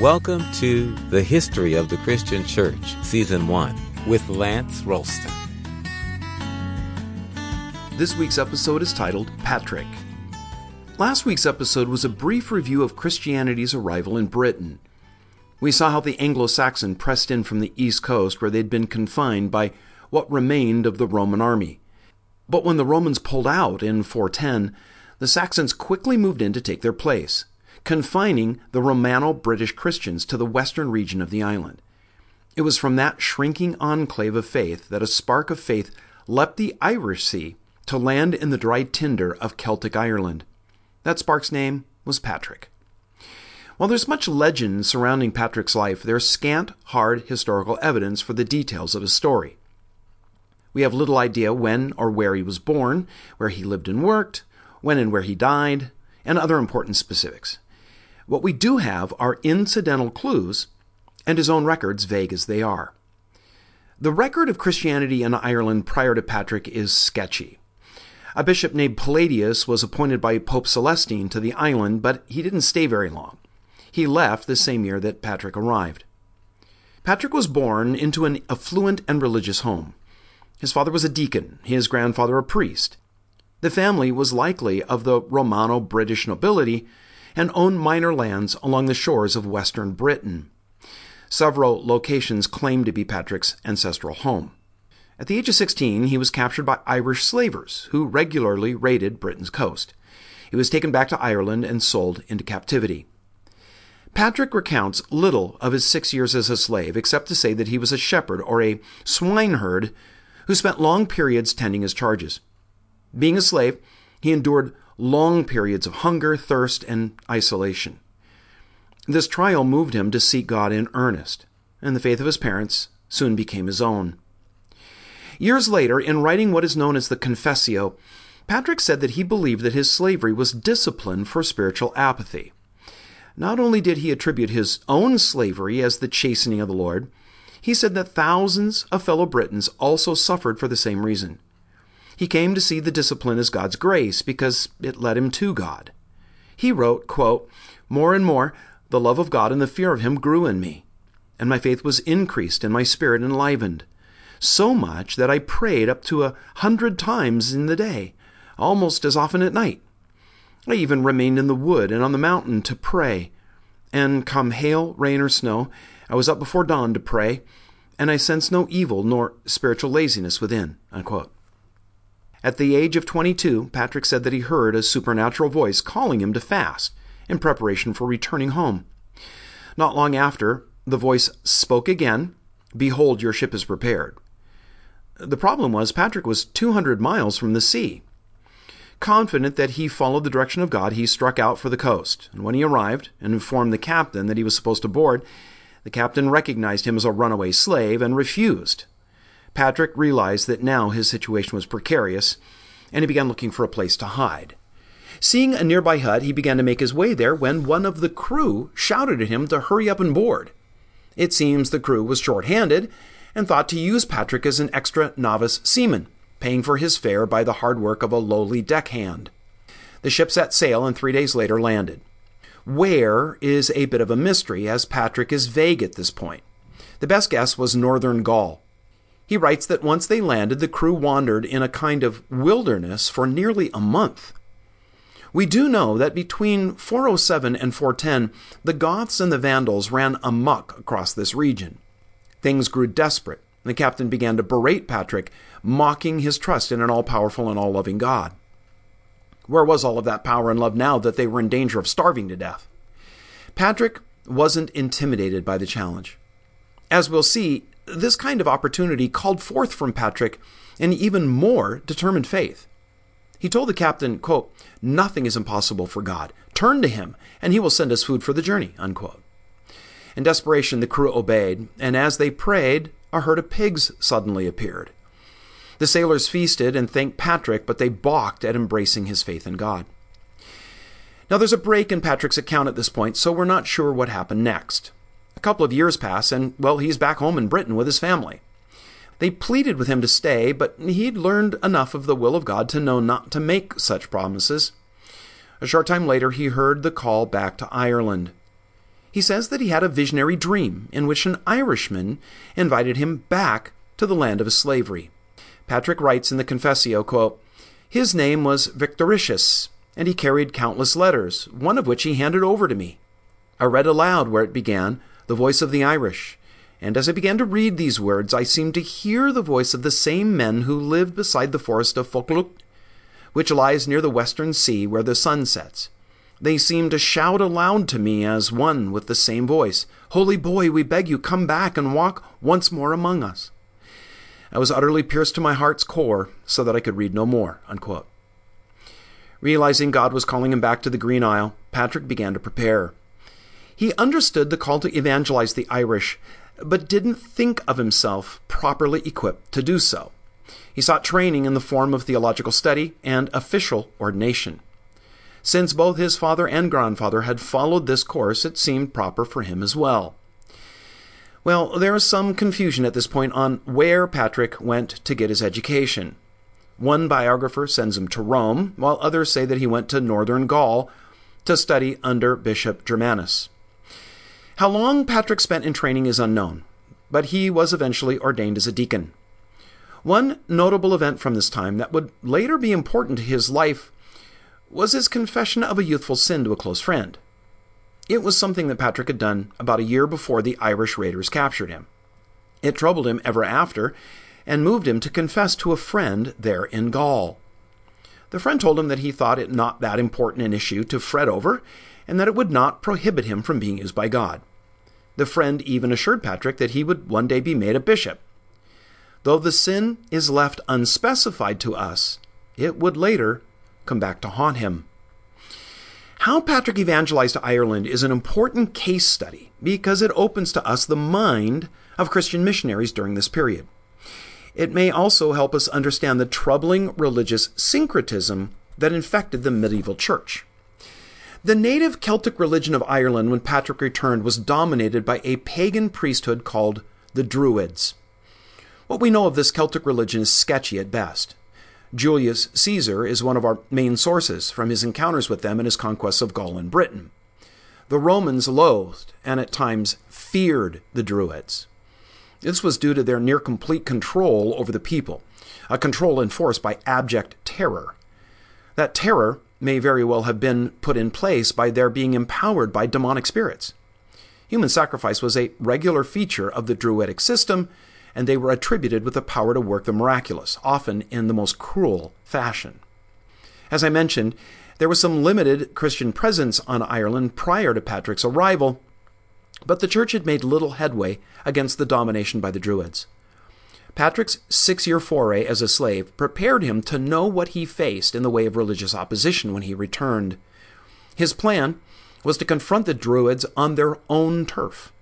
Welcome to The History of the Christian Church, Season 1, with Lance Ralston. This week's episode is titled Patrick. Last week's episode was a brief review of Christianity's arrival in Britain. We saw how the Anglo Saxon pressed in from the east coast where they'd been confined by what remained of the Roman army. But when the Romans pulled out in 410, the Saxons quickly moved in to take their place, confining the Romano British Christians to the western region of the island. It was from that shrinking enclave of faith that a spark of faith leapt the Irish Sea to land in the dry tinder of Celtic Ireland. That spark's name was Patrick. While there's much legend surrounding Patrick's life, there's scant, hard historical evidence for the details of his story. We have little idea when or where he was born, where he lived and worked, when and where he died, and other important specifics. What we do have are incidental clues, and his own records, vague as they are. The record of Christianity in Ireland prior to Patrick is sketchy. A bishop named Palladius was appointed by Pope Celestine to the island, but he didn't stay very long. He left the same year that Patrick arrived. Patrick was born into an affluent and religious home. His father was a deacon, his grandfather a priest. The family was likely of the Romano British nobility and owned minor lands along the shores of western Britain. Several locations claim to be Patrick's ancestral home. At the age of 16, he was captured by Irish slavers who regularly raided Britain's coast. He was taken back to Ireland and sold into captivity. Patrick recounts little of his six years as a slave, except to say that he was a shepherd or a swineherd who spent long periods tending his charges. Being a slave, he endured long periods of hunger, thirst, and isolation. This trial moved him to seek God in earnest, and the faith of his parents soon became his own. Years later, in writing what is known as the Confessio, Patrick said that he believed that his slavery was discipline for spiritual apathy. Not only did he attribute his own slavery as the chastening of the Lord, he said that thousands of fellow Britons also suffered for the same reason. He came to see the discipline as God's grace because it led him to God. He wrote, quote, More and more, the love of God and the fear of Him grew in me, and my faith was increased and my spirit enlivened. So much that I prayed up to a hundred times in the day, almost as often at night. I even remained in the wood and on the mountain to pray. And come hail, rain, or snow, I was up before dawn to pray, and I sensed no evil nor spiritual laziness within. Unquote. At the age of 22, Patrick said that he heard a supernatural voice calling him to fast in preparation for returning home. Not long after, the voice spoke again Behold, your ship is prepared. The problem was, Patrick was 200 miles from the sea. Confident that he followed the direction of God, he struck out for the coast. And when he arrived and informed the captain that he was supposed to board, the captain recognized him as a runaway slave and refused. Patrick realized that now his situation was precarious, and he began looking for a place to hide. Seeing a nearby hut, he began to make his way there when one of the crew shouted at him to hurry up and board. It seems the crew was short handed and thought to use Patrick as an extra novice seaman, paying for his fare by the hard work of a lowly deckhand. The ship set sail and three days later landed. Where is a bit of a mystery, as Patrick is vague at this point. The best guess was northern Gaul. He writes that once they landed, the crew wandered in a kind of wilderness for nearly a month. We do know that between 407 and 410, the Goths and the Vandals ran amuck across this region. Things grew desperate. And the captain began to berate Patrick, mocking his trust in an all powerful and all loving God. Where was all of that power and love now that they were in danger of starving to death? Patrick wasn't intimidated by the challenge. As we'll see, this kind of opportunity called forth from Patrick an even more determined faith. He told the captain, quote, Nothing is impossible for God. Turn to him, and he will send us food for the journey. Unquote. In desperation, the crew obeyed, and as they prayed, a herd of pigs suddenly appeared. The sailors feasted and thanked Patrick, but they balked at embracing his faith in God. Now, there's a break in Patrick's account at this point, so we're not sure what happened next. A couple of years pass, and, well, he's back home in Britain with his family. They pleaded with him to stay, but he'd learned enough of the will of God to know not to make such promises. A short time later, he heard the call back to Ireland. he says that he had a visionary dream in which an Irishman invited him back to the land of his slavery. Patrick writes in the Confessio, quote, His name was Victoricius, and he carried countless letters, one of which he handed over to me. I read aloud where it began, the voice of the Irish, and as I began to read these words, I seemed to hear the voice of the same men who lived beside the forest of Foclucht, which lies near the western sea where the sun sets. They seemed to shout aloud to me as one with the same voice Holy boy, we beg you, come back and walk once more among us. I was utterly pierced to my heart's core so that I could read no more. Unquote. Realizing God was calling him back to the Green Isle, Patrick began to prepare. He understood the call to evangelize the Irish, but didn't think of himself properly equipped to do so. He sought training in the form of theological study and official ordination. Since both his father and grandfather had followed this course, it seemed proper for him as well. Well, there is some confusion at this point on where Patrick went to get his education. One biographer sends him to Rome, while others say that he went to northern Gaul to study under Bishop Germanus. How long Patrick spent in training is unknown, but he was eventually ordained as a deacon. One notable event from this time that would later be important to his life was his confession of a youthful sin to a close friend. It was something that Patrick had done about a year before the Irish raiders captured him. It troubled him ever after and moved him to confess to a friend there in Gaul. The friend told him that he thought it not that important an issue to fret over and that it would not prohibit him from being used by God. The friend even assured Patrick that he would one day be made a bishop. Though the sin is left unspecified to us, it would later come back to haunt him. How Patrick evangelized Ireland is an important case study because it opens to us the mind of Christian missionaries during this period. It may also help us understand the troubling religious syncretism that infected the medieval church. The native Celtic religion of Ireland when Patrick returned was dominated by a pagan priesthood called the Druids. What we know of this Celtic religion is sketchy at best. Julius Caesar is one of our main sources from his encounters with them and his conquests of Gaul and Britain. The Romans loathed and at times feared the Druids. This was due to their near complete control over the people, a control enforced by abject terror. That terror may very well have been put in place by their being empowered by demonic spirits. Human sacrifice was a regular feature of the Druidic system, and they were attributed with the power to work the miraculous, often in the most cruel fashion. As I mentioned, there was some limited Christian presence on Ireland prior to Patrick's arrival, but the church had made little headway against the domination by the Druids. Patrick's six year foray as a slave prepared him to know what he faced in the way of religious opposition when he returned. His plan was to confront the Druids on their own turf.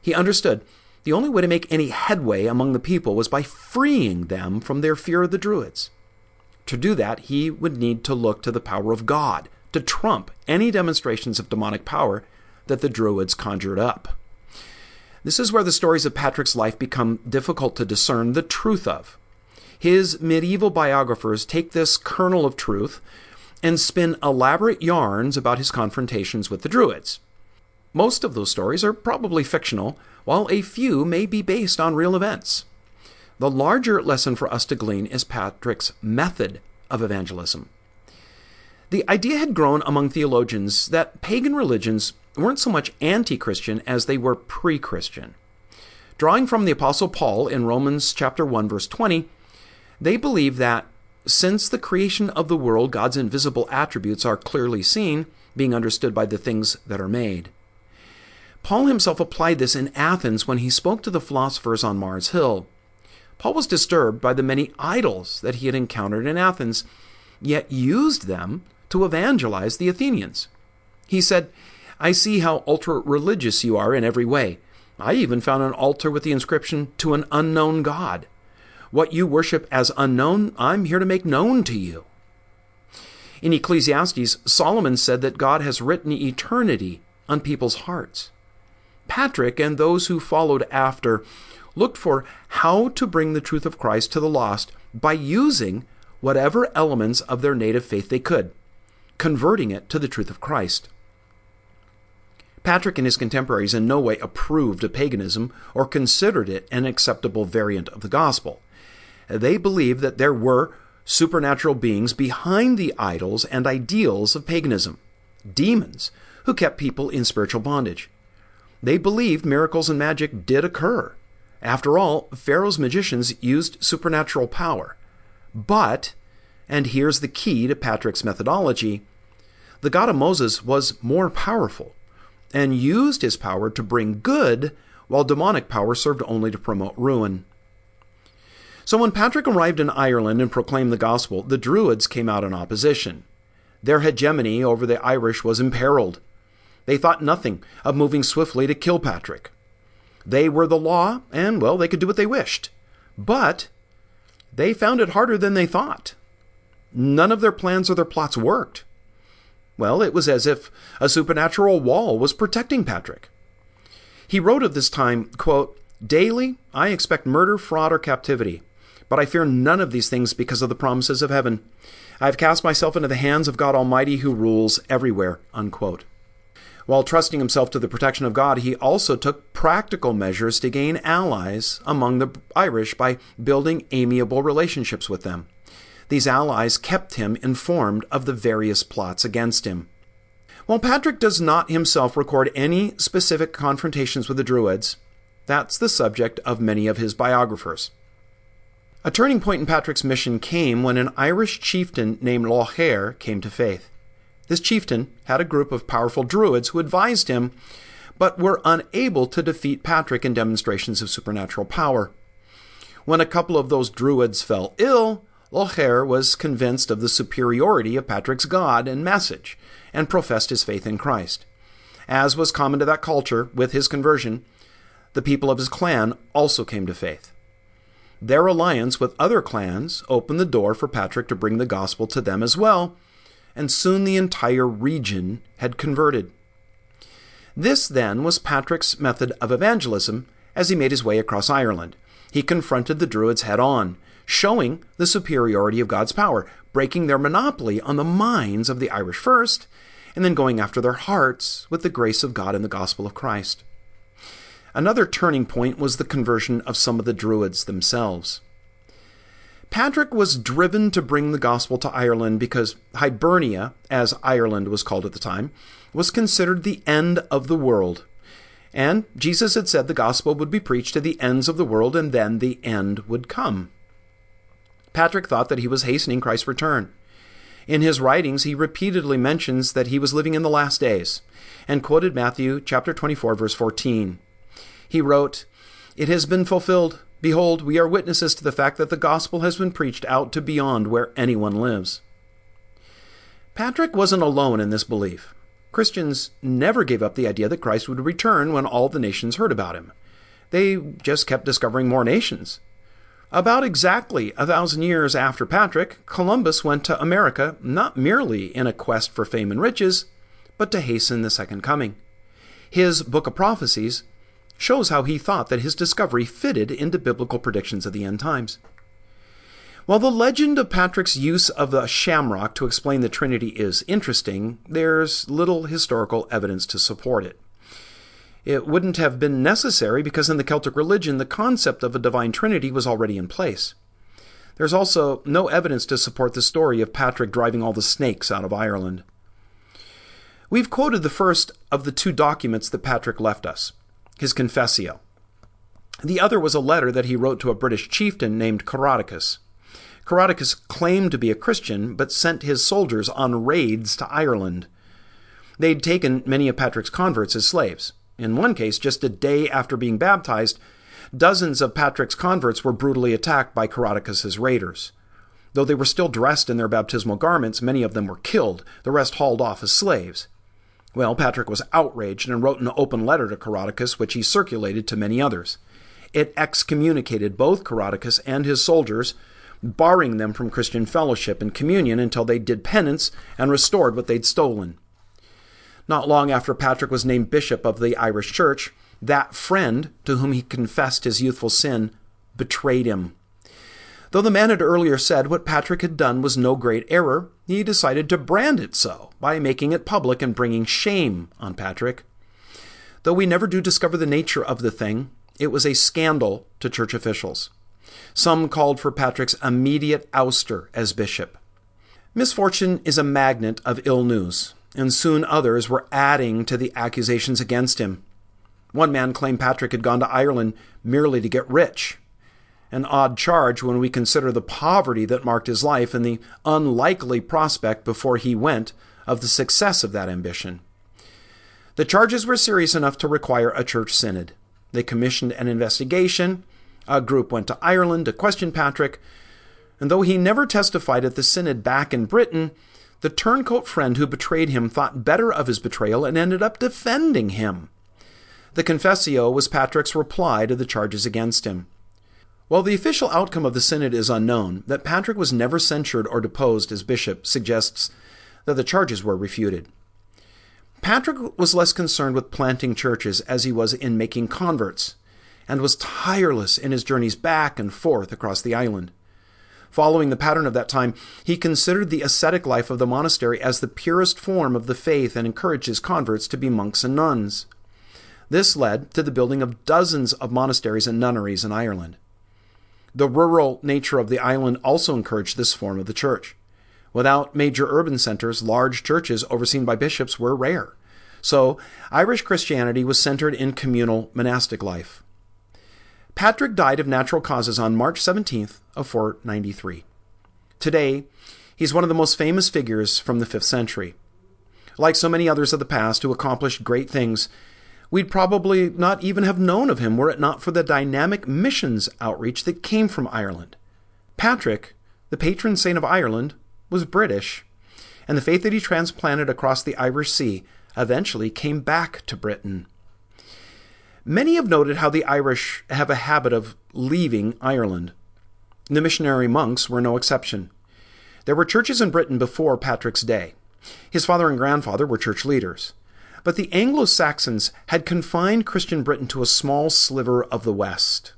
He understood the only way to make any headway among the people was by freeing them from their fear of the Druids. To do that, he would need to look to the power of God to trump any demonstrations of demonic power that the Druids conjured up. This is where the stories of Patrick's life become difficult to discern the truth of. His medieval biographers take this kernel of truth and spin elaborate yarns about his confrontations with the Druids. Most of those stories are probably fictional, while a few may be based on real events. The larger lesson for us to glean is Patrick's method of evangelism. The idea had grown among theologians that pagan religions weren't so much anti Christian as they were pre Christian. Drawing from the Apostle Paul in Romans chapter 1, verse 20, they believe that since the creation of the world, God's invisible attributes are clearly seen, being understood by the things that are made. Paul himself applied this in Athens when he spoke to the philosophers on Mars Hill. Paul was disturbed by the many idols that he had encountered in Athens, yet used them to evangelize the Athenians. He said, I see how ultra religious you are in every way. I even found an altar with the inscription, To an unknown God. What you worship as unknown, I'm here to make known to you. In Ecclesiastes, Solomon said that God has written eternity on people's hearts. Patrick and those who followed after looked for how to bring the truth of Christ to the lost by using whatever elements of their native faith they could, converting it to the truth of Christ. Patrick and his contemporaries in no way approved of paganism or considered it an acceptable variant of the gospel. They believed that there were supernatural beings behind the idols and ideals of paganism, demons who kept people in spiritual bondage. They believed miracles and magic did occur. After all, Pharaoh's magicians used supernatural power. But, and here's the key to Patrick's methodology, the God of Moses was more powerful and used his power to bring good, while demonic power served only to promote ruin. So when Patrick arrived in Ireland and proclaimed the gospel, the Druids came out in opposition. Their hegemony over the Irish was imperiled. They thought nothing of moving swiftly to kill Patrick. They were the law, and, well, they could do what they wished. But they found it harder than they thought. None of their plans or their plots worked. Well, it was as if a supernatural wall was protecting Patrick. He wrote of this time, quote, Daily I expect murder, fraud, or captivity, but I fear none of these things because of the promises of heaven. I have cast myself into the hands of God Almighty who rules everywhere. Unquote. While trusting himself to the protection of God, he also took practical measures to gain allies among the Irish by building amiable relationships with them. These allies kept him informed of the various plots against him. While Patrick does not himself record any specific confrontations with the Druids, that's the subject of many of his biographers. A turning point in Patrick's mission came when an Irish chieftain named Lochair came to faith. This chieftain had a group of powerful druids who advised him, but were unable to defeat Patrick in demonstrations of supernatural power. When a couple of those druids fell ill, Lothair was convinced of the superiority of Patrick's God and message, and professed his faith in Christ. As was common to that culture, with his conversion, the people of his clan also came to faith. Their alliance with other clans opened the door for Patrick to bring the gospel to them as well, and soon the entire region had converted. This, then, was Patrick's method of evangelism as he made his way across Ireland. He confronted the Druids head on, showing the superiority of God's power, breaking their monopoly on the minds of the Irish first, and then going after their hearts with the grace of God and the gospel of Christ. Another turning point was the conversion of some of the Druids themselves. Patrick was driven to bring the gospel to Ireland because Hibernia, as Ireland was called at the time, was considered the end of the world. And Jesus had said the gospel would be preached to the ends of the world and then the end would come. Patrick thought that he was hastening Christ's return. In his writings, he repeatedly mentions that he was living in the last days and quoted Matthew chapter 24 verse 14. He wrote, "It has been fulfilled. Behold, we are witnesses to the fact that the gospel has been preached out to beyond where anyone lives." Patrick wasn't alone in this belief. Christians never gave up the idea that Christ would return when all the nations heard about him. They just kept discovering more nations. About exactly a thousand years after Patrick, Columbus went to America not merely in a quest for fame and riches, but to hasten the second coming. His Book of Prophecies shows how he thought that his discovery fitted into biblical predictions of the end times. While the legend of Patrick's use of the shamrock to explain the Trinity is interesting, there's little historical evidence to support it. It wouldn't have been necessary because in the Celtic religion the concept of a divine trinity was already in place. There's also no evidence to support the story of Patrick driving all the snakes out of Ireland. We've quoted the first of the two documents that Patrick left us, his Confessio. The other was a letter that he wrote to a British chieftain named Coroticus. Coroticus claimed to be a Christian, but sent his soldiers on raids to Ireland. They'd taken many of Patrick's converts as slaves. In one case, just a day after being baptized, dozens of Patrick's converts were brutally attacked by Coroticus's raiders. Though they were still dressed in their baptismal garments, many of them were killed, the rest hauled off as slaves. Well, Patrick was outraged and wrote an open letter to Coroticus, which he circulated to many others. It excommunicated both Coroticus and his soldiers, barring them from Christian fellowship and communion until they did penance and restored what they'd stolen. Not long after Patrick was named bishop of the Irish Church, that friend to whom he confessed his youthful sin betrayed him. Though the man had earlier said what Patrick had done was no great error, he decided to brand it so by making it public and bringing shame on Patrick. Though we never do discover the nature of the thing, it was a scandal to church officials. Some called for Patrick's immediate ouster as bishop. Misfortune is a magnet of ill news, and soon others were adding to the accusations against him. One man claimed Patrick had gone to Ireland merely to get rich. An odd charge when we consider the poverty that marked his life and the unlikely prospect before he went of the success of that ambition. The charges were serious enough to require a church synod. They commissioned an investigation. A group went to Ireland to question Patrick, and though he never testified at the synod back in Britain, the turncoat friend who betrayed him thought better of his betrayal and ended up defending him. The confessio was Patrick's reply to the charges against him. While the official outcome of the synod is unknown, that Patrick was never censured or deposed as bishop suggests that the charges were refuted. Patrick was less concerned with planting churches as he was in making converts, and was tireless in his journeys back and forth across the island. Following the pattern of that time, he considered the ascetic life of the monastery as the purest form of the faith and encouraged his converts to be monks and nuns. This led to the building of dozens of monasteries and nunneries in Ireland. The rural nature of the island also encouraged this form of the church. Without major urban centers, large churches overseen by bishops were rare. So, Irish Christianity was centered in communal monastic life. Patrick died of natural causes on March 17th of 493. Today, he's one of the most famous figures from the 5th century. Like so many others of the past who accomplished great things, we'd probably not even have known of him were it not for the dynamic missions outreach that came from Ireland. Patrick, the patron saint of Ireland, was British, and the faith that he transplanted across the Irish Sea eventually came back to Britain. Many have noted how the Irish have a habit of leaving Ireland. The missionary monks were no exception. There were churches in Britain before Patrick's day. His father and grandfather were church leaders. But the Anglo Saxons had confined Christian Britain to a small sliver of the West.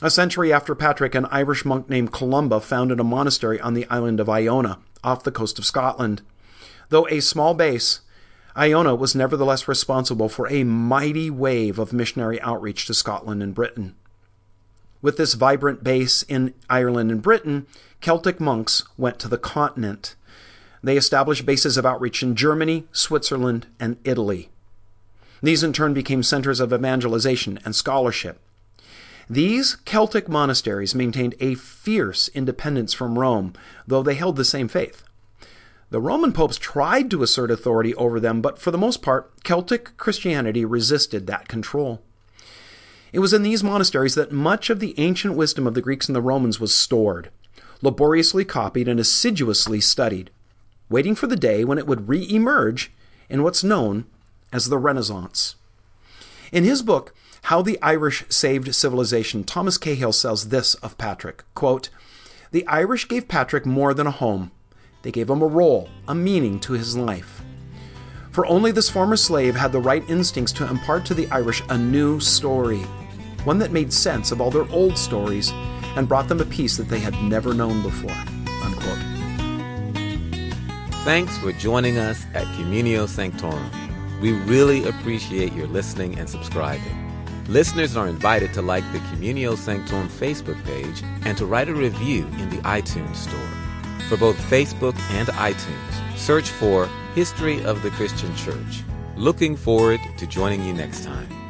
A century after Patrick, an Irish monk named Columba founded a monastery on the island of Iona, off the coast of Scotland. Though a small base, Iona was nevertheless responsible for a mighty wave of missionary outreach to Scotland and Britain. With this vibrant base in Ireland and Britain, Celtic monks went to the continent. They established bases of outreach in Germany, Switzerland, and Italy. These in turn became centers of evangelization and scholarship. These Celtic monasteries maintained a fierce independence from Rome, though they held the same faith. The Roman popes tried to assert authority over them, but for the most part, Celtic Christianity resisted that control. It was in these monasteries that much of the ancient wisdom of the Greeks and the Romans was stored, laboriously copied, and assiduously studied, waiting for the day when it would re emerge in what's known as the Renaissance. In his book, how the Irish Saved Civilization, Thomas Cahill says this of Patrick quote, The Irish gave Patrick more than a home. They gave him a role, a meaning to his life. For only this former slave had the right instincts to impart to the Irish a new story, one that made sense of all their old stories and brought them a peace that they had never known before. Unquote. Thanks for joining us at Communio Sanctorum. We really appreciate your listening and subscribing. Listeners are invited to like the Communio Sanctorum Facebook page and to write a review in the iTunes Store. For both Facebook and iTunes, search for History of the Christian Church. Looking forward to joining you next time.